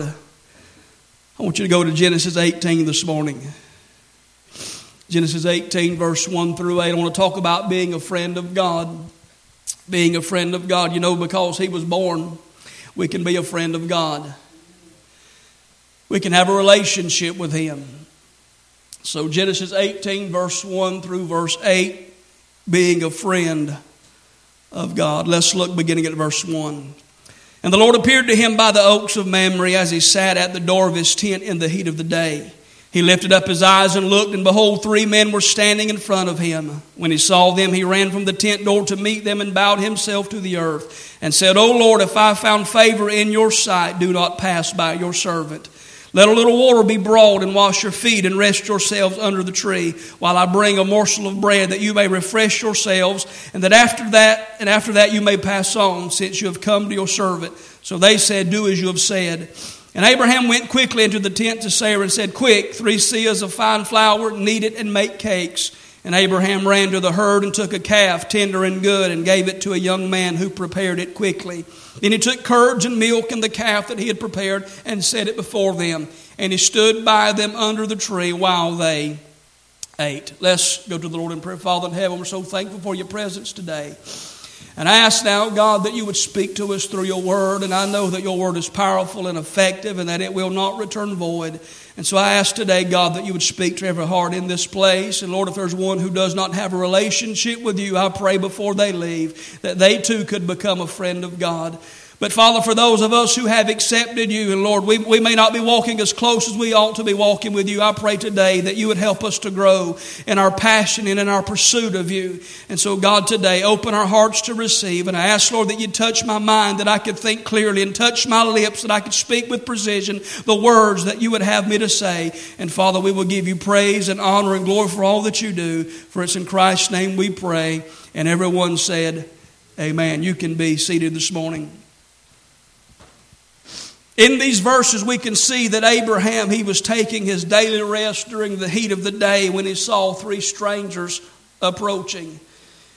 I want you to go to Genesis 18 this morning. Genesis 18, verse 1 through 8. I want to talk about being a friend of God. Being a friend of God. You know, because He was born, we can be a friend of God. We can have a relationship with Him. So, Genesis 18, verse 1 through verse 8, being a friend of God. Let's look beginning at verse 1. And the Lord appeared to him by the oaks of Mamre as he sat at the door of his tent in the heat of the day. He lifted up his eyes and looked, and behold, three men were standing in front of him. When he saw them, he ran from the tent door to meet them and bowed himself to the earth and said, O Lord, if I found favor in your sight, do not pass by your servant. Let a little water be brought and wash your feet and rest yourselves under the tree while I bring a morsel of bread that you may refresh yourselves and that after that and after that you may pass on since you have come to your servant. So they said, do as you have said. And Abraham went quickly into the tent to Sarah and said, quick, three seahs of fine flour, knead it and make cakes. And Abraham ran to the herd and took a calf, tender and good, and gave it to a young man who prepared it quickly. Then he took curds and milk and the calf that he had prepared and set it before them. And he stood by them under the tree while they ate. Let's go to the Lord in prayer. Father in heaven, we're so thankful for your presence today. And I ask now, God, that you would speak to us through your word. And I know that your word is powerful and effective and that it will not return void. And so I ask today, God, that you would speak to every heart in this place. And Lord, if there's one who does not have a relationship with you, I pray before they leave that they too could become a friend of God. But Father, for those of us who have accepted you, and Lord, we, we may not be walking as close as we ought to be walking with you, I pray today that you would help us to grow in our passion and in our pursuit of you. And so, God, today, open our hearts to receive. And I ask, Lord, that you'd touch my mind, that I could think clearly, and touch my lips, that I could speak with precision the words that you would have me to say. And Father, we will give you praise and honor and glory for all that you do. For it's in Christ's name we pray. And everyone said, Amen. You can be seated this morning. In these verses, we can see that Abraham, he was taking his daily rest during the heat of the day when he saw three strangers approaching.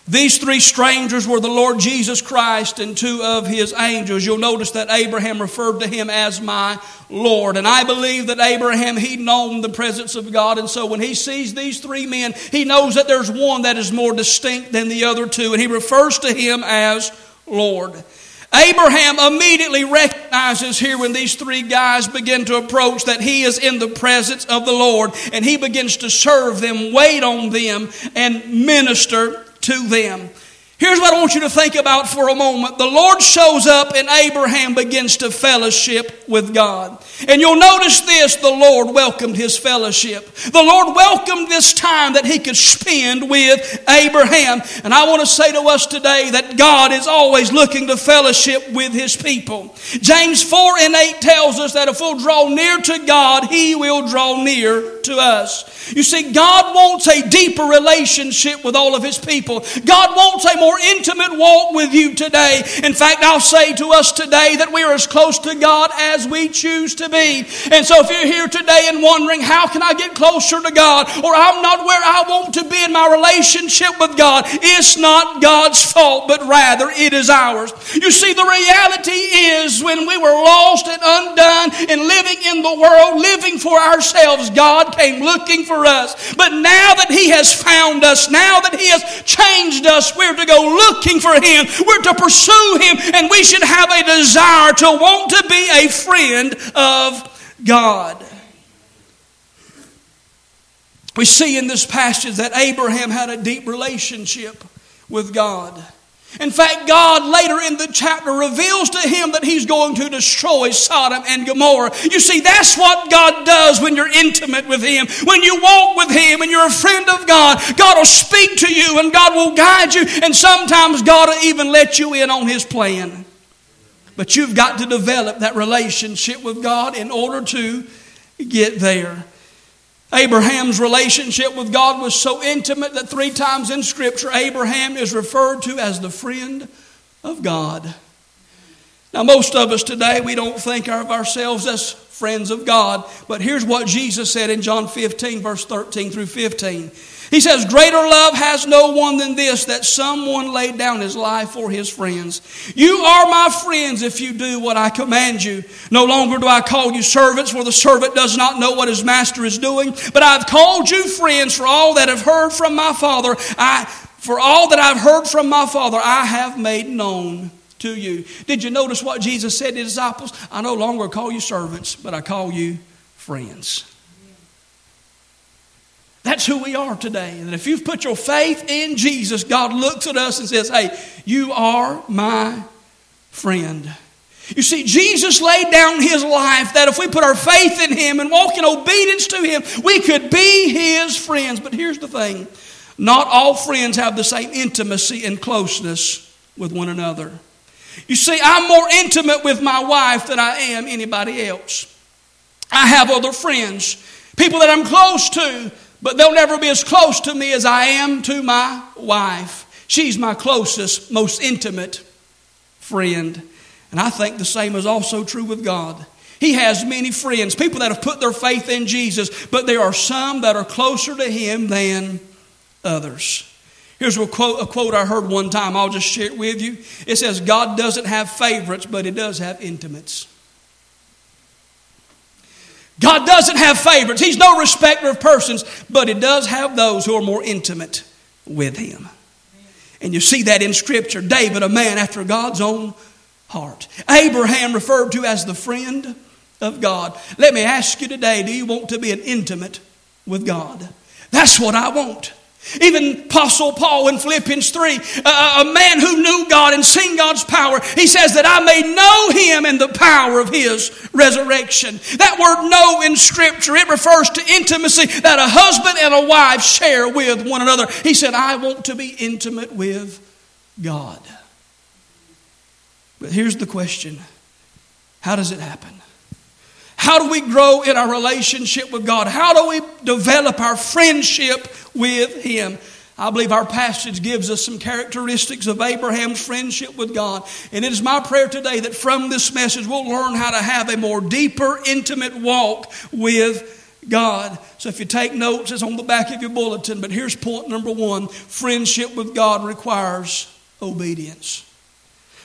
These three strangers were the Lord Jesus Christ and two of his angels. You'll notice that Abraham referred to him as my Lord. And I believe that Abraham, he'd known the presence of God. And so when he sees these three men, he knows that there's one that is more distinct than the other two. And he refers to him as Lord. Abraham immediately recognizes here when these three guys begin to approach that he is in the presence of the Lord and he begins to serve them, wait on them, and minister to them. Here's what I want you to think about for a moment. The Lord shows up and Abraham begins to fellowship with God. And you'll notice this the Lord welcomed his fellowship. The Lord welcomed this time that he could spend with Abraham. And I want to say to us today that God is always looking to fellowship with his people. James 4 and 8 tells us that if we'll draw near to God, he will draw near to us. You see, God wants a deeper relationship with all of his people. God wants a more intimate walk with you today. In fact, I'll say to us today that we are as close to God as we choose to be. And so if you're here today and wondering, how can I get closer to God? Or I'm not where I want to be in my relationship with God, it's not God's fault, but rather it is ours. You see, the reality is when we were lost and undone and living in the world, living for ourselves, God came looking for us. But now that He has found us, now that He has changed us, we're to go go looking for Him. We're to pursue Him, and we should have a desire to want to be a friend of God. We see in this passage that Abraham had a deep relationship with God. In fact, God later in the chapter reveals to him that he's going to destroy Sodom and Gomorrah. You see, that's what God does when you're intimate with him. When you walk with him and you're a friend of God, God will speak to you and God will guide you, and sometimes God will even let you in on his plan. But you've got to develop that relationship with God in order to get there. Abraham's relationship with God was so intimate that three times in Scripture, Abraham is referred to as the friend of God. Now, most of us today, we don't think of ourselves as friends of God. But here's what Jesus said in John 15, verse 13 through 15. He says, Greater love has no one than this, that someone laid down his life for his friends. You are my friends if you do what I command you. No longer do I call you servants, for the servant does not know what his master is doing. But I've called you friends, for all that have heard from my Father, I, for all that I've heard from my Father, I have made known to you. Did you notice what Jesus said to his disciples? I no longer call you servants, but I call you friends. That's who we are today. And if you've put your faith in Jesus, God looks at us and says, Hey, you are my friend. You see, Jesus laid down his life that if we put our faith in him and walk in obedience to him, we could be his friends. But here's the thing not all friends have the same intimacy and closeness with one another. You see, I'm more intimate with my wife than I am anybody else. I have other friends, people that I'm close to, but they'll never be as close to me as I am to my wife. She's my closest, most intimate friend. And I think the same is also true with God. He has many friends, people that have put their faith in Jesus, but there are some that are closer to Him than others. Here's a quote, a quote I heard one time. I'll just share it with you. It says, God doesn't have favorites, but He does have intimates. God doesn't have favorites. He's no respecter of persons, but He does have those who are more intimate with Him. And you see that in Scripture. David, a man after God's own heart. Abraham, referred to as the friend of God. Let me ask you today do you want to be an intimate with God? That's what I want. Even Apostle Paul in Philippians 3, a, a man who knew God and seen God's power, he says that I may know him and the power of his resurrection. That word know in Scripture, it refers to intimacy that a husband and a wife share with one another. He said, I want to be intimate with God. But here's the question How does it happen? How do we grow in our relationship with God? How do we develop our friendship with Him? I believe our passage gives us some characteristics of Abraham's friendship with God. And it is my prayer today that from this message we'll learn how to have a more deeper, intimate walk with God. So if you take notes, it's on the back of your bulletin. But here's point number one friendship with God requires obedience.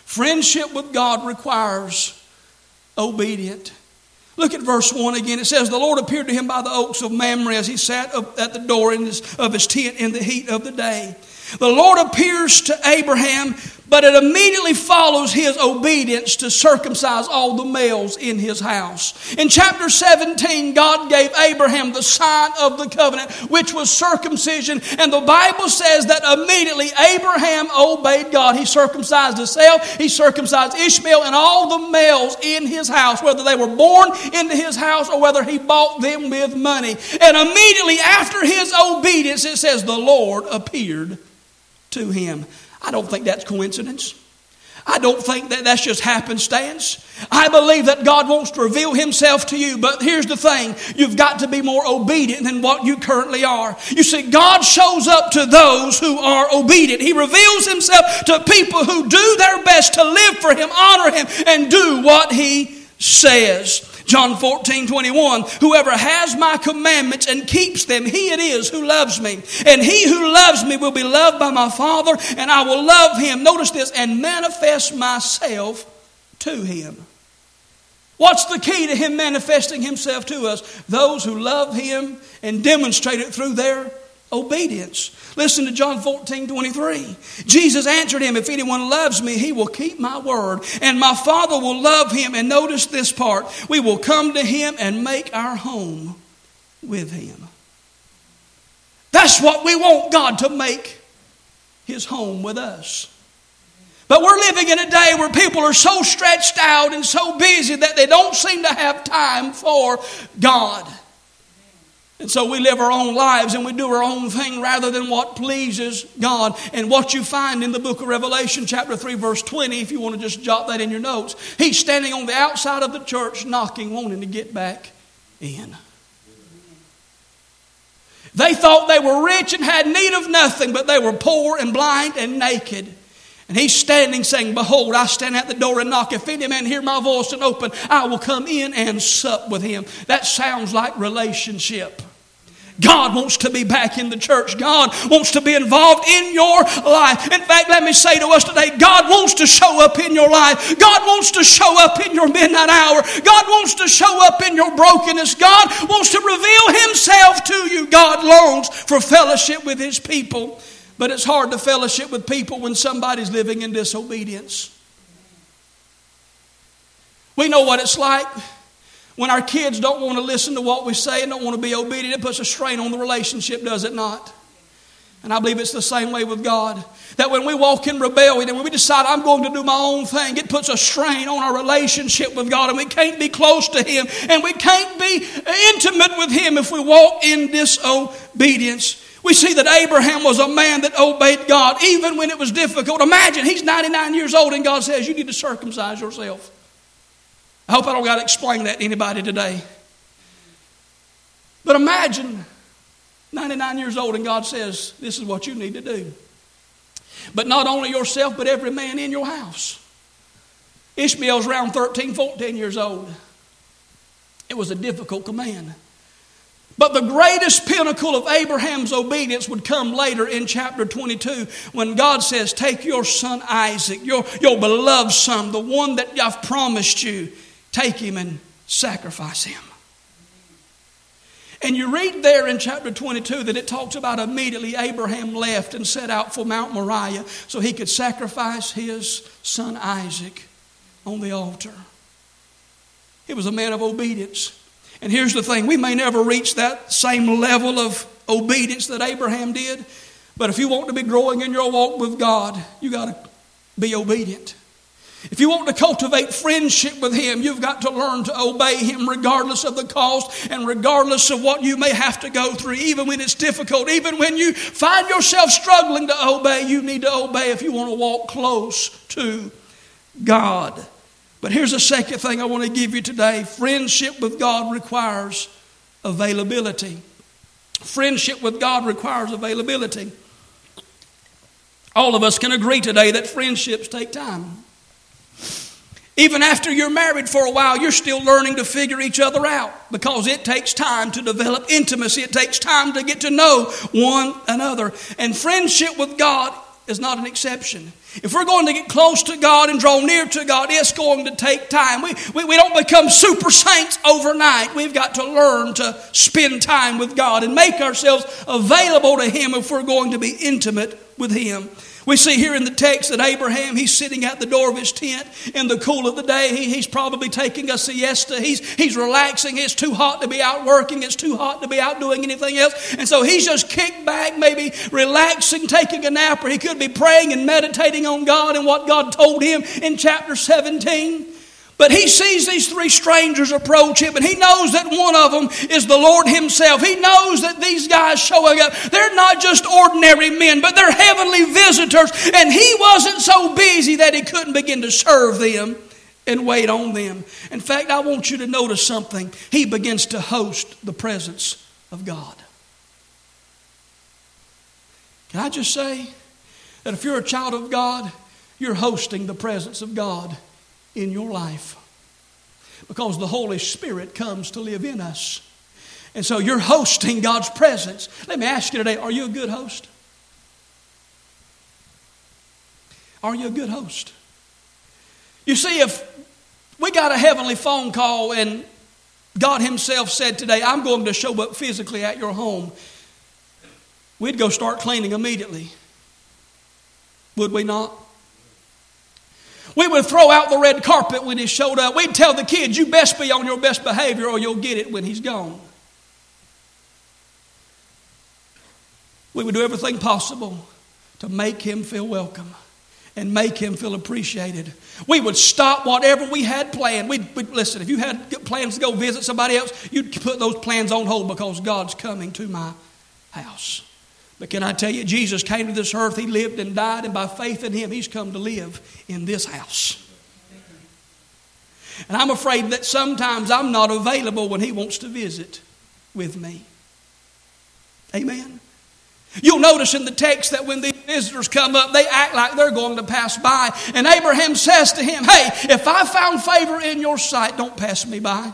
Friendship with God requires obedience. Look at verse 1 again. It says, The Lord appeared to him by the oaks of Mamre as he sat at the door his, of his tent in the heat of the day. The Lord appears to Abraham but it immediately follows his obedience to circumcise all the males in his house. In chapter 17, God gave Abraham the sign of the covenant, which was circumcision. And the Bible says that immediately Abraham obeyed God. He circumcised himself, he circumcised Ishmael, and all the males in his house, whether they were born into his house or whether he bought them with money. And immediately after his obedience, it says the Lord appeared to him. I don't think that's coincidence. I don't think that that's just happenstance. I believe that God wants to reveal Himself to you, but here's the thing you've got to be more obedient than what you currently are. You see, God shows up to those who are obedient. He reveals Himself to people who do their best to live for Him, honor Him, and do what He says. John 14, 21. Whoever has my commandments and keeps them, he it is who loves me. And he who loves me will be loved by my Father, and I will love him. Notice this, and manifest myself to him. What's the key to him manifesting himself to us? Those who love him and demonstrate it through their obedience. Listen to John 14, 23. Jesus answered him, If anyone loves me, he will keep my word, and my Father will love him. And notice this part we will come to him and make our home with him. That's what we want God to make his home with us. But we're living in a day where people are so stretched out and so busy that they don't seem to have time for God. And so we live our own lives and we do our own thing rather than what pleases God. And what you find in the book of Revelation, chapter 3, verse 20, if you want to just jot that in your notes, he's standing on the outside of the church knocking, wanting to get back in. They thought they were rich and had need of nothing, but they were poor and blind and naked. And he's standing saying, Behold, I stand at the door and knock. If any man hear my voice and open, I will come in and sup with him. That sounds like relationship. God wants to be back in the church. God wants to be involved in your life. In fact, let me say to us today God wants to show up in your life. God wants to show up in your midnight hour. God wants to show up in your brokenness. God wants to reveal Himself to you. God longs for fellowship with His people. But it's hard to fellowship with people when somebody's living in disobedience. We know what it's like when our kids don't want to listen to what we say and don't want to be obedient. It puts a strain on the relationship, does it not? And I believe it's the same way with God. That when we walk in rebellion and when we decide I'm going to do my own thing, it puts a strain on our relationship with God and we can't be close to Him and we can't be intimate with Him if we walk in disobedience. We see that Abraham was a man that obeyed God even when it was difficult. Imagine he's 99 years old and God says, You need to circumcise yourself. I hope I don't got to explain that to anybody today. But imagine 99 years old and God says, This is what you need to do. But not only yourself, but every man in your house. Ishmael's around 13, 14 years old. It was a difficult command. But the greatest pinnacle of Abraham's obedience would come later in chapter 22 when God says, Take your son Isaac, your, your beloved son, the one that I've promised you, take him and sacrifice him. And you read there in chapter 22 that it talks about immediately Abraham left and set out for Mount Moriah so he could sacrifice his son Isaac on the altar. He was a man of obedience. And here's the thing we may never reach that same level of obedience that Abraham did, but if you want to be growing in your walk with God, you got to be obedient. If you want to cultivate friendship with Him, you've got to learn to obey Him regardless of the cost and regardless of what you may have to go through, even when it's difficult, even when you find yourself struggling to obey, you need to obey if you want to walk close to God. But here's a second thing I want to give you today friendship with God requires availability. Friendship with God requires availability. All of us can agree today that friendships take time. Even after you're married for a while, you're still learning to figure each other out because it takes time to develop intimacy. It takes time to get to know one another. And friendship with God is not an exception. If we're going to get close to God and draw near to God, it's going to take time. We, we, we, don't become super saints overnight. We've got to learn to spend time with God and make ourselves available to Him if we're going to be intimate with Him. We see here in the text that Abraham, he's sitting at the door of his tent in the cool of the day. He, he's probably taking a siesta. He's, he's relaxing. It's too hot to be out working. It's too hot to be out doing anything else. And so he's just kicked back, maybe relaxing, taking a nap, or he could be praying and meditating on God and what God told him in chapter 17. But he sees these three strangers approach him, and he knows that one of them is the Lord Himself. He knows that these guys showing up, they're not just ordinary men, but they're heavenly visitors. And he wasn't so busy that he couldn't begin to serve them and wait on them. In fact, I want you to notice something. He begins to host the presence of God. Can I just say that if you're a child of God, you're hosting the presence of God in your life because the Holy Spirit comes to live in us. And so you're hosting God's presence. Let me ask you today are you a good host? Are you a good host? You see, if we got a heavenly phone call and God Himself said today, I'm going to show up physically at your home, we'd go start cleaning immediately. Would we not? We would throw out the red carpet when he showed up. We'd tell the kids, you best be on your best behavior or you'll get it when he's gone. We would do everything possible to make him feel welcome and make him feel appreciated. We would stop whatever we had planned. We'd, we'd, listen, if you had plans to go visit somebody else, you'd put those plans on hold because God's coming to my house. But can I tell you, Jesus came to this earth, He lived and died, and by faith in Him, He's come to live in this house. And I'm afraid that sometimes I'm not available when He wants to visit with me. Amen. You'll notice in the text that when these visitors come up, they act like they're going to pass by. And Abraham says to him, Hey, if I found favor in your sight, don't pass me by.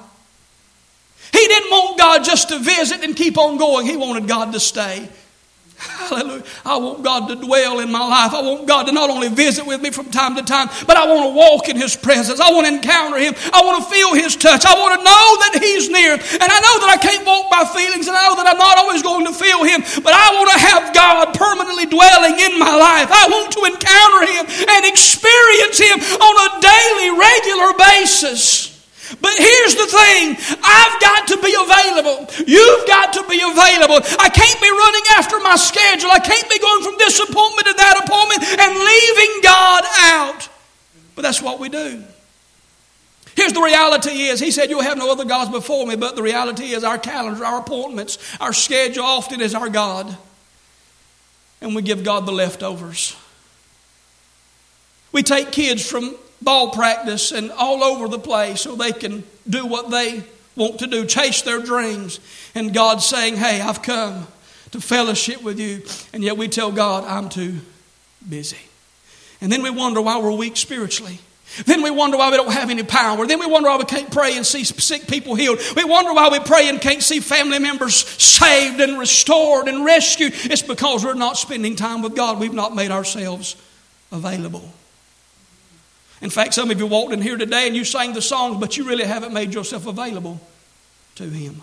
He didn't want God just to visit and keep on going, he wanted God to stay. Hallelujah. I want God to dwell in my life. I want God to not only visit with me from time to time, but I want to walk in His presence. I want to encounter Him. I want to feel His touch. I want to know that He's near. And I know that I can't walk by feelings, and I know that I'm not always going to feel Him, but I want to have God permanently dwelling in my life. I want to encounter Him and experience Him on a daily, regular basis. But here's the thing I've got to be available. You've got to be available. I can't be running after my schedule. I can't be going from this appointment to that appointment and leaving God out. But that's what we do. Here's the reality is, he said, You'll have no other gods before me, but the reality is our calendar, our appointments, our schedule often is our God. And we give God the leftovers. We take kids from ball practice and all over the place so they can do what they want to do, chase their dreams. And God's saying, Hey, I've come to fellowship with you. And yet we tell God, I'm too busy. And then we wonder why we're weak spiritually. Then we wonder why we don't have any power. Then we wonder why we can't pray and see sick people healed. We wonder why we pray and can't see family members saved and restored and rescued. It's because we're not spending time with God. We've not made ourselves available. In fact, some of you walked in here today and you sang the songs, but you really haven't made yourself available to Him.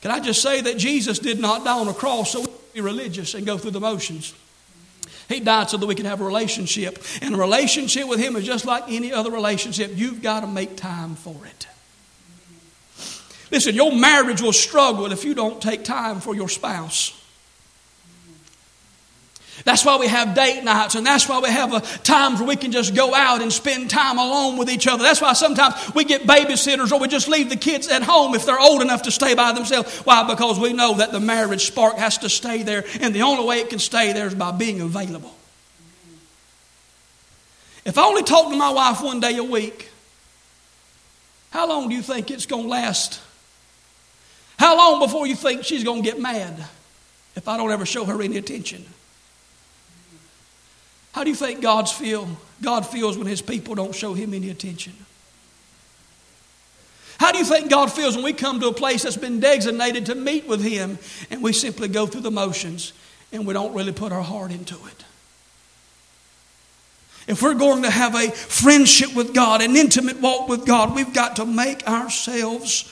Can I just say that Jesus did not die on a cross so we could be religious and go through the motions? He died so that we could have a relationship. And a relationship with Him is just like any other relationship. You've got to make time for it. Listen, your marriage will struggle if you don't take time for your spouse. That's why we have date nights, and that's why we have uh, times where we can just go out and spend time alone with each other. That's why sometimes we get babysitters or we just leave the kids at home if they're old enough to stay by themselves. Why? Because we know that the marriage spark has to stay there, and the only way it can stay there is by being available. If I only talk to my wife one day a week, how long do you think it's going to last? How long before you think she's going to get mad if I don't ever show her any attention? How do you think God's feel? God feels when his people don't show him any attention. How do you think God feels when we come to a place that's been designated to meet with him and we simply go through the motions and we don't really put our heart into it? If we're going to have a friendship with God, an intimate walk with God, we've got to make ourselves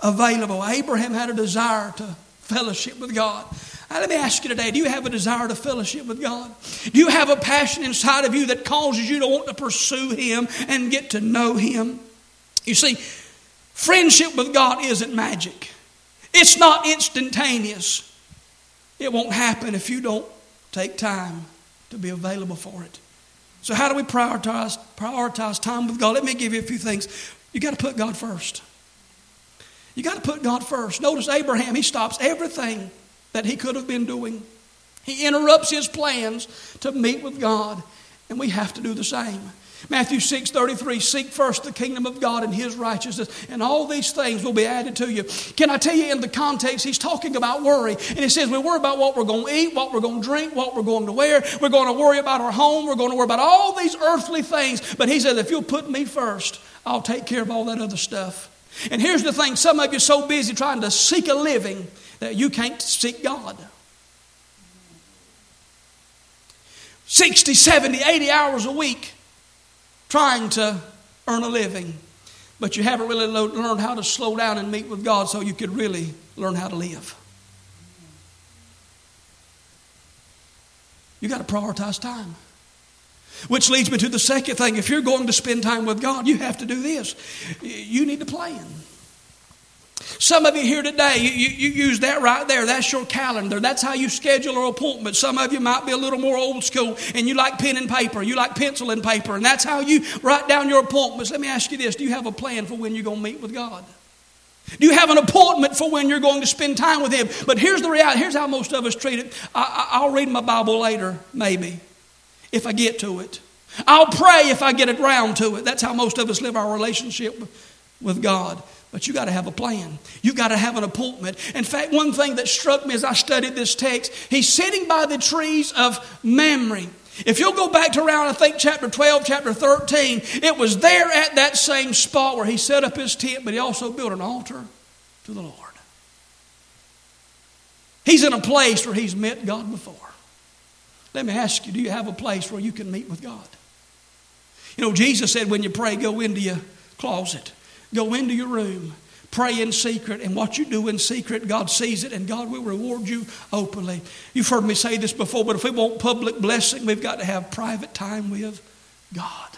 available. Abraham had a desire to fellowship with God. Let me ask you today do you have a desire to fellowship with God? Do you have a passion inside of you that causes you to want to pursue Him and get to know Him? You see, friendship with God isn't magic, it's not instantaneous. It won't happen if you don't take time to be available for it. So, how do we prioritize, prioritize time with God? Let me give you a few things. You got to put God first. You got to put God first. Notice Abraham, he stops everything that he could have been doing. He interrupts his plans to meet with God, and we have to do the same. Matthew 6 33, seek first the kingdom of God and his righteousness, and all these things will be added to you. Can I tell you in the context, he's talking about worry. And he says, We worry about what we're going to eat, what we're going to drink, what we're going to wear. We're going to worry about our home. We're going to worry about all these earthly things. But he says, If you'll put me first, I'll take care of all that other stuff. And here's the thing some of you are so busy trying to seek a living that you can't seek God. 60, 70, 80 hours a week trying to earn a living, but you haven't really learned how to slow down and meet with God so you could really learn how to live. You got to prioritize time. Which leads me to the second thing. If you're going to spend time with God, you have to do this. You need to plan. Some of you here today, you, you, you, use that right there. That's your calendar. That's how you schedule an appointment. Some of you might be a little more old school and you like pen and paper. You like pencil and paper. And that's how you write down your appointments. Let me ask you this Do you have a plan for when you're going to meet with God? Do you have an appointment for when you're going to spend time with Him? But here's the reality. Here's how most of us treat it. I, I'll read my Bible later, maybe, if I get to it. I'll pray if I get around to it. That's how most of us live our relationship with God. But you got to have a plan. You got to have an appointment. In fact, one thing that struck me as I studied this text, he's sitting by the trees of Mamre. If you'll go back to around, I think, chapter 12, chapter 13, it was there at that same spot where he set up his tent, but he also built an altar to the Lord. He's in a place where he's met God before. Let me ask you do you have a place where you can meet with God? You know, Jesus said, when you pray, go into your closet, go into your room, pray in secret, and what you do in secret, God sees it, and God will reward you openly. You've heard me say this before, but if we want public blessing, we've got to have private time with God.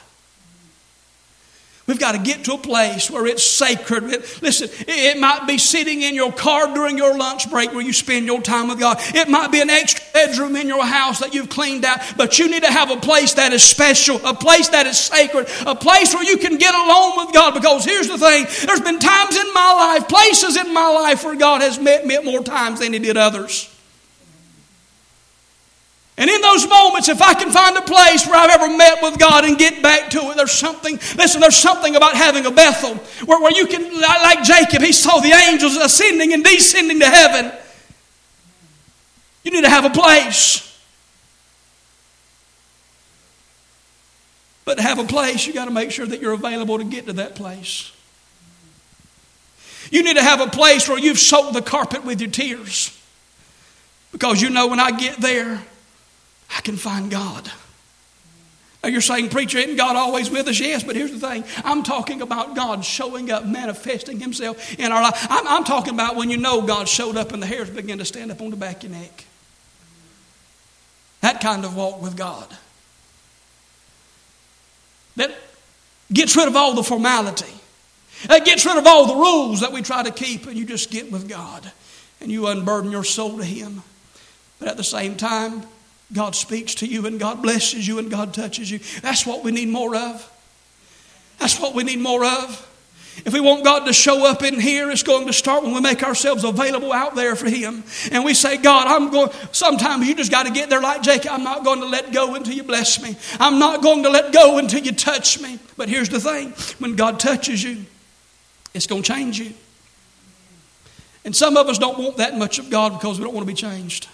We've got to get to a place where it's sacred. listen, it might be sitting in your car during your lunch break where you spend your time with God. It might be an extra bedroom in your house that you've cleaned out, but you need to have a place that is special, a place that is sacred, a place where you can get alone with God. Because here's the thing there's been times in my life, places in my life where God has met me at more times than He did others. And in those moments, if I can find a place where I've ever met with God and get back to it, there's something, listen, there's something about having a Bethel where, where you can, like Jacob, he saw the angels ascending and descending to heaven. You need to have a place. But to have a place, you got to make sure that you're available to get to that place. You need to have a place where you've soaked the carpet with your tears. Because you know when I get there, I can find God. Now you're saying, preacher, isn't God always with us? Yes, but here's the thing. I'm talking about God showing up, manifesting Himself in our life. I'm, I'm talking about when you know God showed up and the hairs begin to stand up on the back of your neck. That kind of walk with God. That gets rid of all the formality. That gets rid of all the rules that we try to keep, and you just get with God and you unburden your soul to Him. But at the same time, God speaks to you and God blesses you and God touches you. That's what we need more of. That's what we need more of. If we want God to show up in here, it's going to start when we make ourselves available out there for Him. And we say, God, I'm going, sometimes you just got to get there like Jacob. I'm not going to let go until you bless me. I'm not going to let go until you touch me. But here's the thing when God touches you, it's going to change you. And some of us don't want that much of God because we don't want to be changed.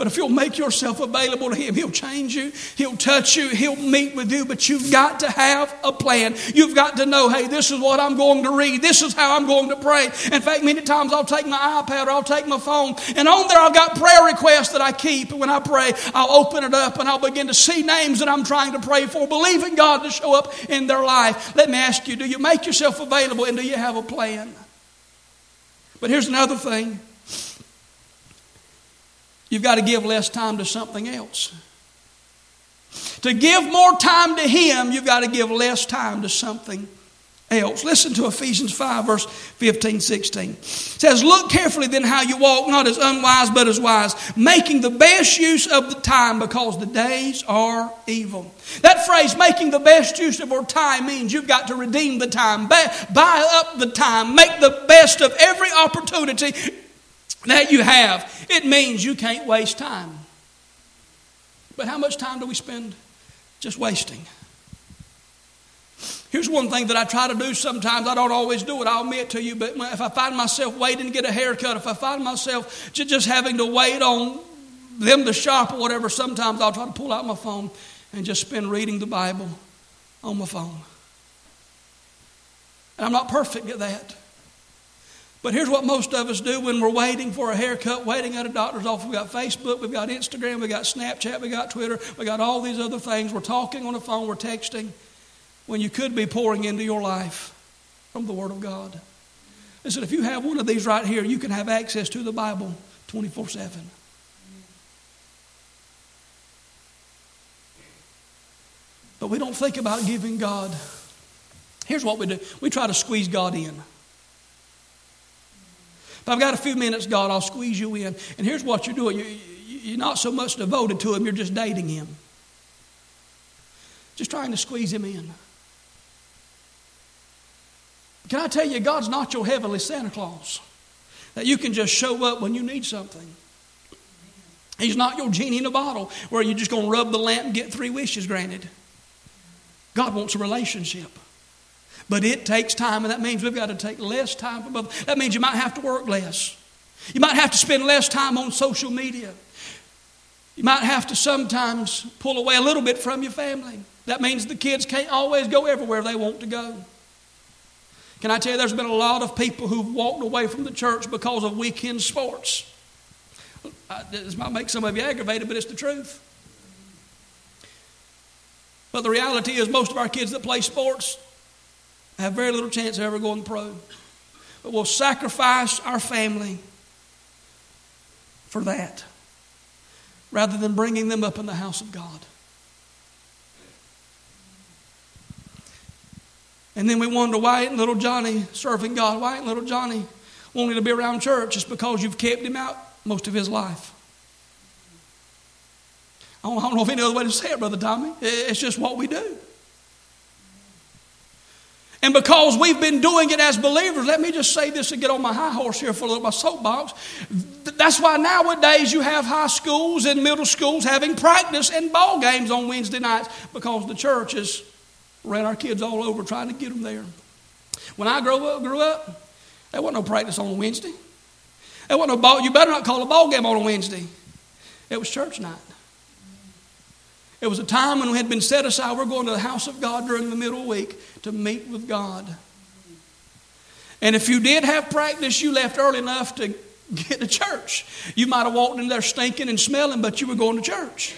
But if you'll make yourself available to Him, He'll change you, He'll touch you, He'll meet with you. But you've got to have a plan. You've got to know, hey, this is what I'm going to read, this is how I'm going to pray. In fact, many times I'll take my iPad or I'll take my phone, and on there I've got prayer requests that I keep. And when I pray, I'll open it up and I'll begin to see names that I'm trying to pray for, believing God to show up in their life. Let me ask you do you make yourself available and do you have a plan? But here's another thing You've got to give less time to something else. To give more time to Him, you've got to give less time to something else. Listen to Ephesians 5, verse 15, 16. It says, Look carefully then how you walk, not as unwise, but as wise, making the best use of the time because the days are evil. That phrase, making the best use of our time, means you've got to redeem the time, buy up the time, make the best of every opportunity that you have. It means you can't waste time. But how much time do we spend just wasting? Here's one thing that I try to do sometimes. I don't always do it, I'll admit to you. But if I find myself waiting to get a haircut, if I find myself just having to wait on them to shop or whatever, sometimes I'll try to pull out my phone and just spend reading the Bible on my phone. And I'm not perfect at that. But here's what most of us do when we're waiting for a haircut, waiting at a doctor's office. We've got Facebook, we've got Instagram, we've got Snapchat, we've got Twitter, we've got all these other things. We're talking on the phone, we're texting, when you could be pouring into your life from the Word of God. Listen, if you have one of these right here, you can have access to the Bible 24 7. But we don't think about giving God. Here's what we do we try to squeeze God in. I've got a few minutes, God, I'll squeeze you in. And here's what you're doing you're not so much devoted to Him, you're just dating Him. Just trying to squeeze Him in. Can I tell you, God's not your heavenly Santa Claus that you can just show up when you need something. He's not your genie in a bottle where you're just going to rub the lamp and get three wishes granted. God wants a relationship. But it takes time, and that means we've got to take less time from other. That means you might have to work less. You might have to spend less time on social media. You might have to sometimes pull away a little bit from your family. That means the kids can't always go everywhere they want to go. Can I tell you, there's been a lot of people who've walked away from the church because of weekend sports. This might make some of you aggravated, but it's the truth. But the reality is, most of our kids that play sports have very little chance of ever going pro. But we'll sacrifice our family for that rather than bringing them up in the house of God. And then we wonder why ain't little Johnny serving God? Why ain't little Johnny wanting to be around church? It's because you've kept him out most of his life. I don't, I don't know if any other way to say it, Brother Tommy. It's just what we do. And because we've been doing it as believers, let me just say this and get on my high horse here for a little my soapbox. That's why nowadays you have high schools and middle schools having practice and ball games on Wednesday nights because the churches ran our kids all over trying to get them there. When I grew up, grew up, there wasn't no practice on Wednesday. There wasn't no ball. You better not call a ball game on a Wednesday. It was church night. It was a time when we had been set aside. We're going to the house of God during the middle week to meet with God. And if you did have practice, you left early enough to get to church. You might have walked in there stinking and smelling, but you were going to church.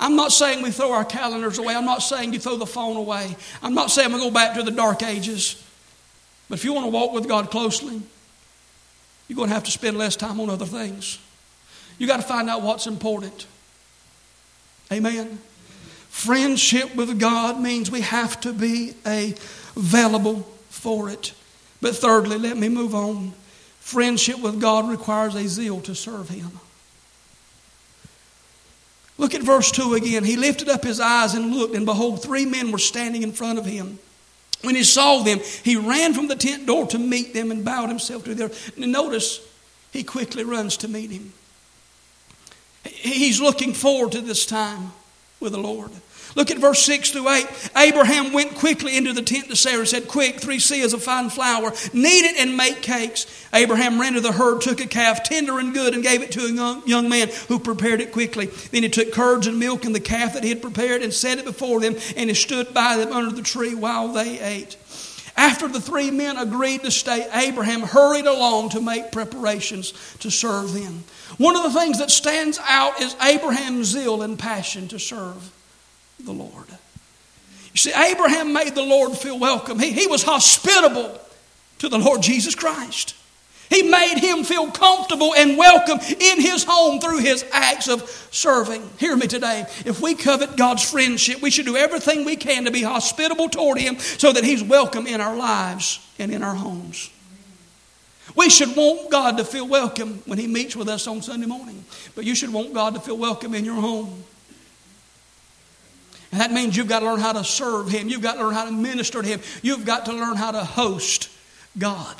I'm not saying we throw our calendars away. I'm not saying you throw the phone away. I'm not saying we go back to the dark ages. But if you want to walk with God closely, you're going to have to spend less time on other things. You got to find out what's important. Amen. Friendship with God means we have to be available for it. But thirdly, let me move on. Friendship with God requires a zeal to serve Him. Look at verse 2 again. He lifted up his eyes and looked, and behold, three men were standing in front of him. When he saw them, he ran from the tent door to meet them and bowed himself to them. Notice, he quickly runs to meet him. He's looking forward to this time with the Lord. Look at verse 6 through 8. Abraham went quickly into the tent to Sarah and said, Quick, three seahs of fine flour, knead it and make cakes. Abraham ran to the herd, took a calf, tender and good, and gave it to a young man who prepared it quickly. Then he took curds and milk and the calf that he had prepared and set it before them, and he stood by them under the tree while they ate. After the three men agreed to stay, Abraham hurried along to make preparations to serve them. One of the things that stands out is Abraham's zeal and passion to serve the Lord. You see, Abraham made the Lord feel welcome. He, he was hospitable to the Lord Jesus Christ. He made him feel comfortable and welcome in his home through his acts of serving. Hear me today. If we covet God's friendship, we should do everything we can to be hospitable toward him so that he's welcome in our lives and in our homes. We should want God to feel welcome when he meets with us on Sunday morning, but you should want God to feel welcome in your home. And that means you've got to learn how to serve him. You've got to learn how to minister to him. You've got to learn how to host God.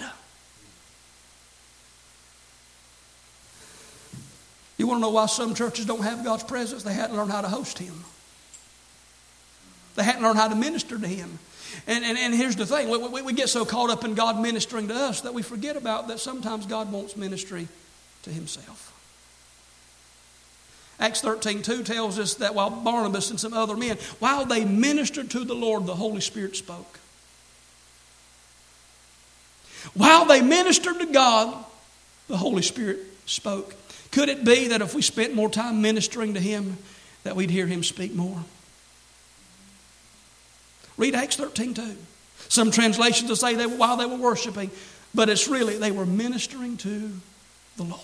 You want to know why some churches don't have God's presence? They hadn't learned how to host Him. They hadn't learned how to minister to Him. And, and, and here's the thing we, we, we get so caught up in God ministering to us that we forget about that sometimes God wants ministry to Himself. Acts 13 2 tells us that while Barnabas and some other men, while they ministered to the Lord, the Holy Spirit spoke. While they ministered to God, the Holy Spirit spoke. Could it be that if we spent more time ministering to Him, that we'd hear Him speak more? Read Acts 13 too. Some translations will say that while they were worshiping, but it's really they were ministering to the Lord.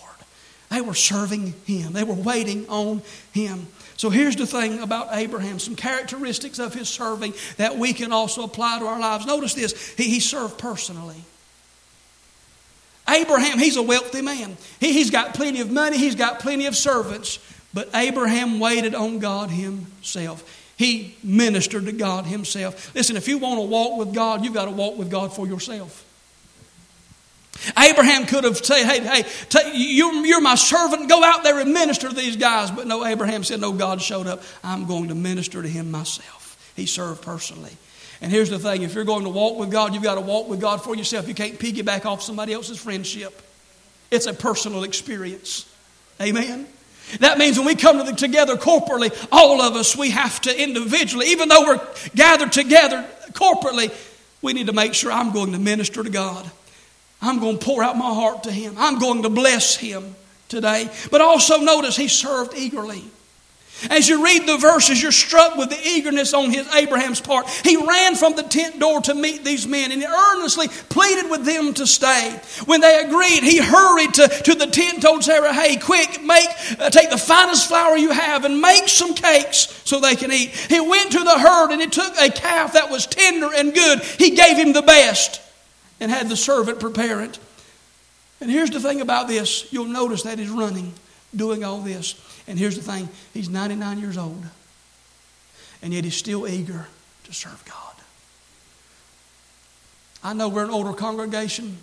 They were serving Him, they were waiting on Him. So here's the thing about Abraham some characteristics of his serving that we can also apply to our lives. Notice this he, he served personally. Abraham, he's a wealthy man. He, he's got plenty of money, he's got plenty of servants. But Abraham waited on God himself. He ministered to God himself. Listen, if you want to walk with God, you've got to walk with God for yourself. Abraham could have said, Hey, hey, you're, you're my servant. Go out there and minister to these guys. But no, Abraham said, No, God showed up. I'm going to minister to him myself. he served personally. And here's the thing if you're going to walk with God, you've got to walk with God for yourself. You can't piggyback off somebody else's friendship, it's a personal experience. Amen. That means when we come together corporately, all of us, we have to individually, even though we're gathered together corporately, we need to make sure I'm going to minister to God. I'm going to pour out my heart to Him. I'm going to bless Him today. But also notice He served eagerly. As you read the verses, you're struck with the eagerness on his Abraham's part. He ran from the tent door to meet these men and he earnestly pleaded with them to stay. When they agreed, he hurried to, to the tent, told Sarah, Hey, quick, make uh, take the finest flour you have and make some cakes so they can eat. He went to the herd and he took a calf that was tender and good. He gave him the best and had the servant prepare it. And here's the thing about this you'll notice that he's running, doing all this. And here's the thing he's 99 years old, and yet he's still eager to serve God. I know we're an older congregation,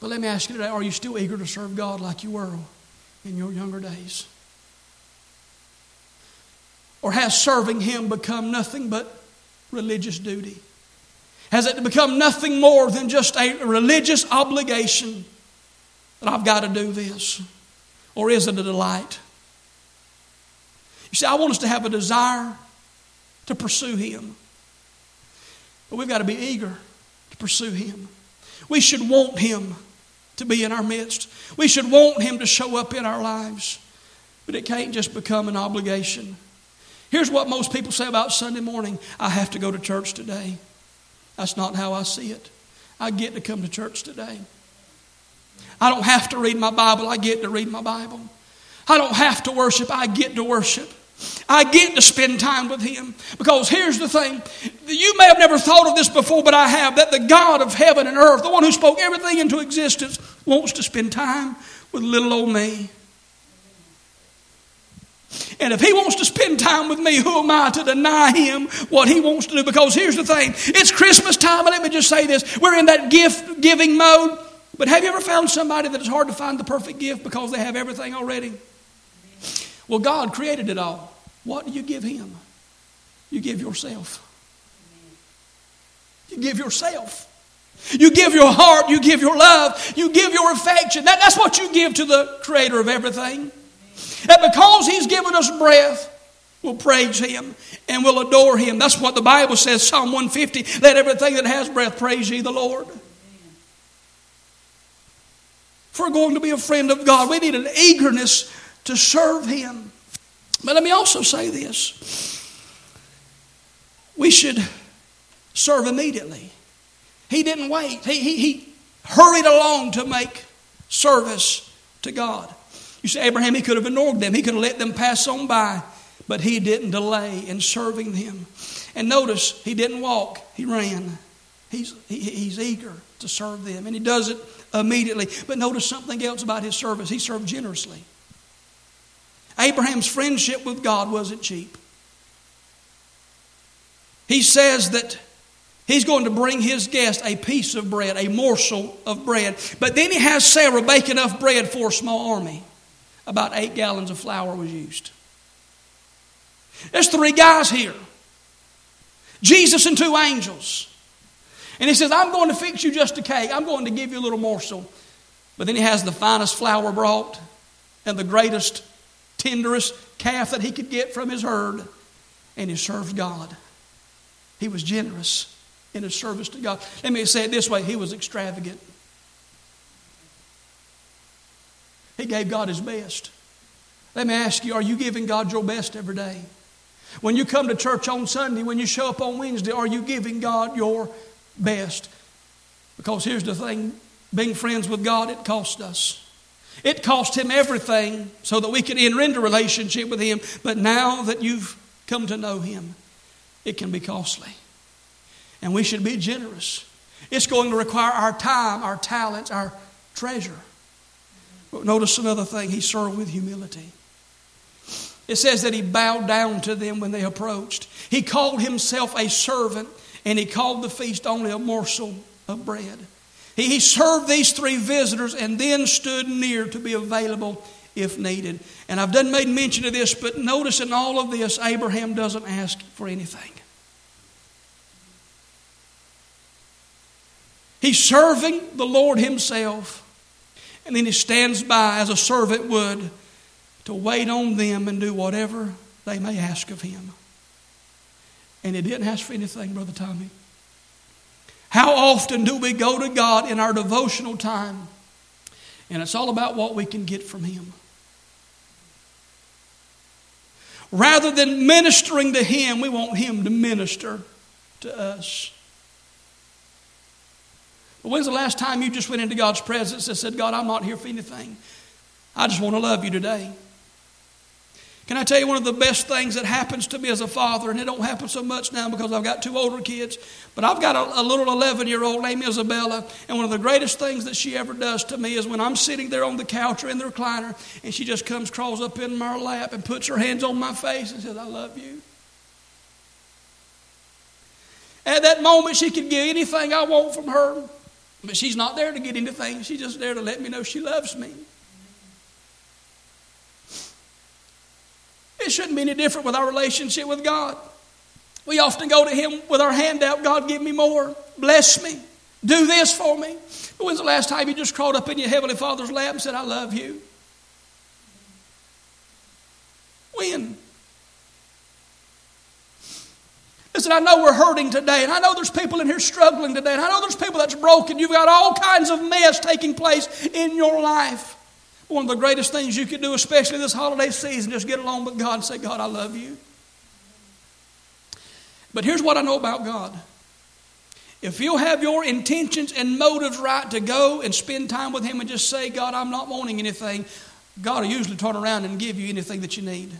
but let me ask you today are you still eager to serve God like you were in your younger days? Or has serving Him become nothing but religious duty? Has it become nothing more than just a religious obligation that I've got to do this? Or is it a delight? You see, I want us to have a desire to pursue Him. But we've got to be eager to pursue Him. We should want Him to be in our midst. We should want Him to show up in our lives. But it can't just become an obligation. Here's what most people say about Sunday morning I have to go to church today. That's not how I see it. I get to come to church today. I don't have to read my Bible, I get to read my Bible. I don't have to worship, I get to worship. I get to spend time with Him. Because here's the thing you may have never thought of this before, but I have that the God of heaven and earth, the one who spoke everything into existence, wants to spend time with little old me. And if he wants to spend time with me, who am I to deny him what he wants to do? Because here's the thing it's Christmas time, and let me just say this we're in that gift giving mode. But have you ever found somebody that it's hard to find the perfect gift because they have everything already? Well, God created it all. What do you give Him? You give yourself. You give yourself. You give your heart, you give your love, you give your affection. That, that's what you give to the Creator of everything. And because He's given us breath, we'll praise Him and we'll adore Him. That's what the Bible says, Psalm 150 let everything that has breath praise ye the Lord. If we're going to be a friend of God, we need an eagerness to serve Him. But let me also say this we should serve immediately. He didn't wait, he, he, he hurried along to make service to God. You see, Abraham, he could have ignored them, he could have let them pass on by, but he didn't delay in serving them. And notice, he didn't walk, he ran. He's, he, he's eager to serve them, and he does it immediately. But notice something else about his service he served generously. Abraham's friendship with God wasn't cheap. He says that he's going to bring his guest a piece of bread, a morsel of bread. But then he has Sarah bake enough bread for a small army. About eight gallons of flour was used. There's three guys here Jesus and two angels. And he says, I'm going to fix you just a cake. I'm going to give you a little morsel. But then he has the finest flour brought and the greatest tenderest calf that he could get from his herd, and he served God. He was generous in his service to God. Let me say it this way he was extravagant. He gave God his best. Let me ask you are you giving God your best every day? When you come to church on Sunday, when you show up on Wednesday, are you giving God your best? Because here's the thing being friends with God, it costs us. It cost him everything so that we could enter into relationship with him. But now that you've come to know him, it can be costly. And we should be generous. It's going to require our time, our talents, our treasure. But notice another thing he served with humility. It says that he bowed down to them when they approached. He called himself a servant, and he called the feast only a morsel of bread. He, he served these three visitors and then stood near to be available if needed. And I've done made mention of this, but notice in all of this, Abraham doesn't ask for anything. He's serving the Lord Himself, and then He stands by as a servant would to wait on them and do whatever they may ask of Him. And He didn't ask for anything, Brother Tommy. How often do we go to God in our devotional time? And it's all about what we can get from Him. Rather than ministering to Him, we want Him to minister to us. But when's the last time you just went into God's presence and said, God, I'm not here for anything. I just want to love you today. Can I tell you one of the best things that happens to me as a father, and it don't happen so much now because I've got two older kids, but I've got a, a little 11 year old named Isabella, and one of the greatest things that she ever does to me is when I'm sitting there on the couch or in the recliner, and she just comes, crawls up in my lap, and puts her hands on my face and says, I love you. At that moment, she can get anything I want from her, but she's not there to get anything. She's just there to let me know she loves me. It shouldn't be any different with our relationship with God. We often go to Him with our hand out God, give me more. Bless me. Do this for me. But when's the last time you just crawled up in your Heavenly Father's lap and said, I love you? When? Listen, I know we're hurting today, and I know there's people in here struggling today, and I know there's people that's broken. You've got all kinds of mess taking place in your life. One of the greatest things you could do, especially this holiday season, just get along with God and say, God, I love you. But here's what I know about God. If you'll have your intentions and motives right to go and spend time with Him and just say, God, I'm not wanting anything, God will usually turn around and give you anything that you need.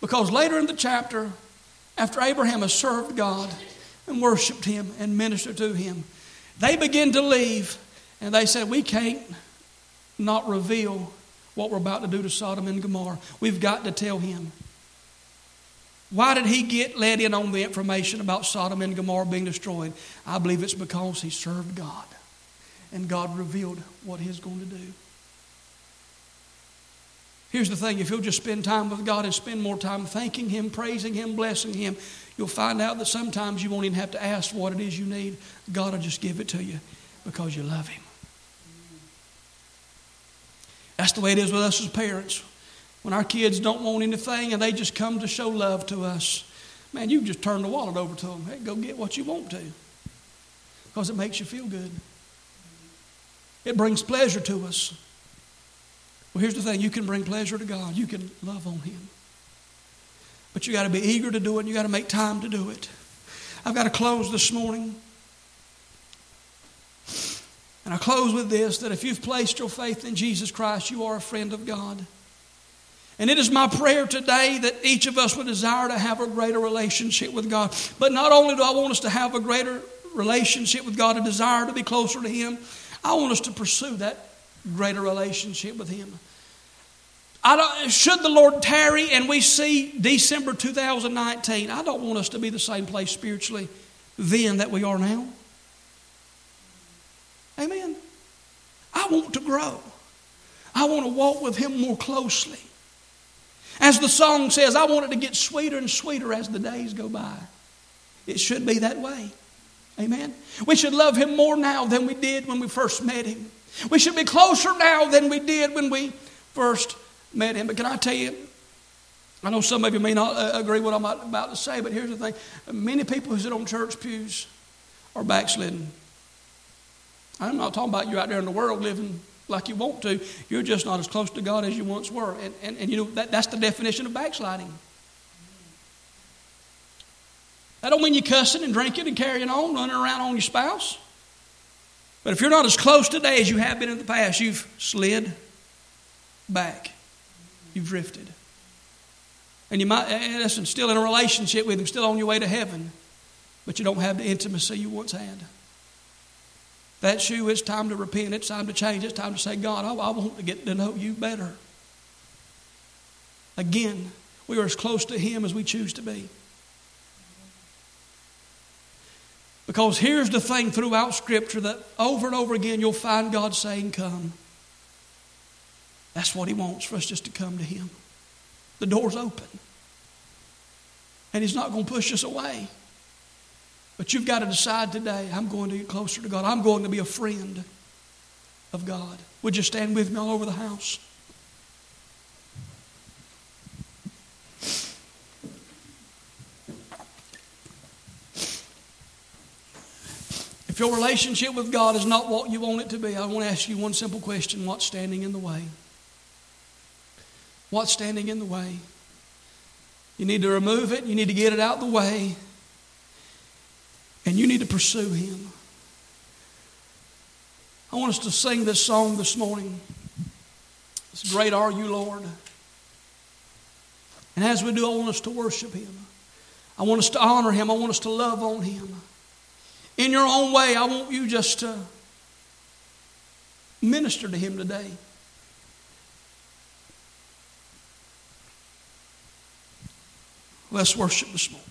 Because later in the chapter, after Abraham has served God and worshiped Him and ministered to Him, they begin to leave, and they said, We can't not reveal what we're about to do to Sodom and Gomorrah. We've got to tell him. Why did he get let in on the information about Sodom and Gomorrah being destroyed? I believe it's because he served God. And God revealed what he's going to do. Here's the thing if you'll just spend time with God and spend more time thanking Him, praising Him, blessing Him, you'll find out that sometimes you won't even have to ask what it is you need. God will just give it to you because you love Him. That's the way it is with us as parents. When our kids don't want anything and they just come to show love to us, man, you just turn the wallet over to them. Hey, go get what you want to because it makes you feel good. It brings pleasure to us. Well, here's the thing you can bring pleasure to God, you can love on Him. But you got to be eager to do it, and you got to make time to do it. I've got to close this morning. And I close with this that if you've placed your faith in Jesus Christ, you are a friend of God. And it is my prayer today that each of us would desire to have a greater relationship with God. But not only do I want us to have a greater relationship with God, a desire to be closer to Him, I want us to pursue that greater relationship with Him. Should the Lord tarry and we see December 2019, I don't want us to be the same place spiritually then that we are now. Amen. I want to grow. I want to walk with Him more closely. As the song says, I want it to get sweeter and sweeter as the days go by. It should be that way. Amen. We should love Him more now than we did when we first met Him. We should be closer now than we did when we first met him. But can I tell you, I know some of you may not uh, agree what I'm about to say, but here's the thing. Many people who sit on church pews are backslidden. I'm not talking about you out there in the world living like you want to. You're just not as close to God as you once were. And, and, and you know, that, that's the definition of backsliding. That don't mean you're cussing and drinking and carrying on, running around on your spouse. But if you're not as close today as you have been in the past, you've slid back. You've drifted. And you might, eh, eh, listen, still in a relationship with Him, still on your way to heaven, but you don't have the intimacy you once had. That's you. It's time to repent. It's time to change. It's time to say, God, I, I want to get to know you better. Again, we are as close to Him as we choose to be. Because here's the thing throughout Scripture that over and over again you'll find God saying, Come. That's what He wants for us just to come to Him. The door's open. And He's not going to push us away. But you've got to decide today I'm going to get closer to God. I'm going to be a friend of God. Would you stand with me all over the house? If your relationship with God is not what you want it to be, I want to ask you one simple question What's standing in the way? What's standing in the way? You need to remove it, you need to get it out the way, and you need to pursue Him. I want us to sing this song this morning. It's Great Are You, Lord. And as we do, I want us to worship Him. I want us to honor Him. I want us to love on Him. In your own way, I want you just to minister to Him today. Let's worship this morning.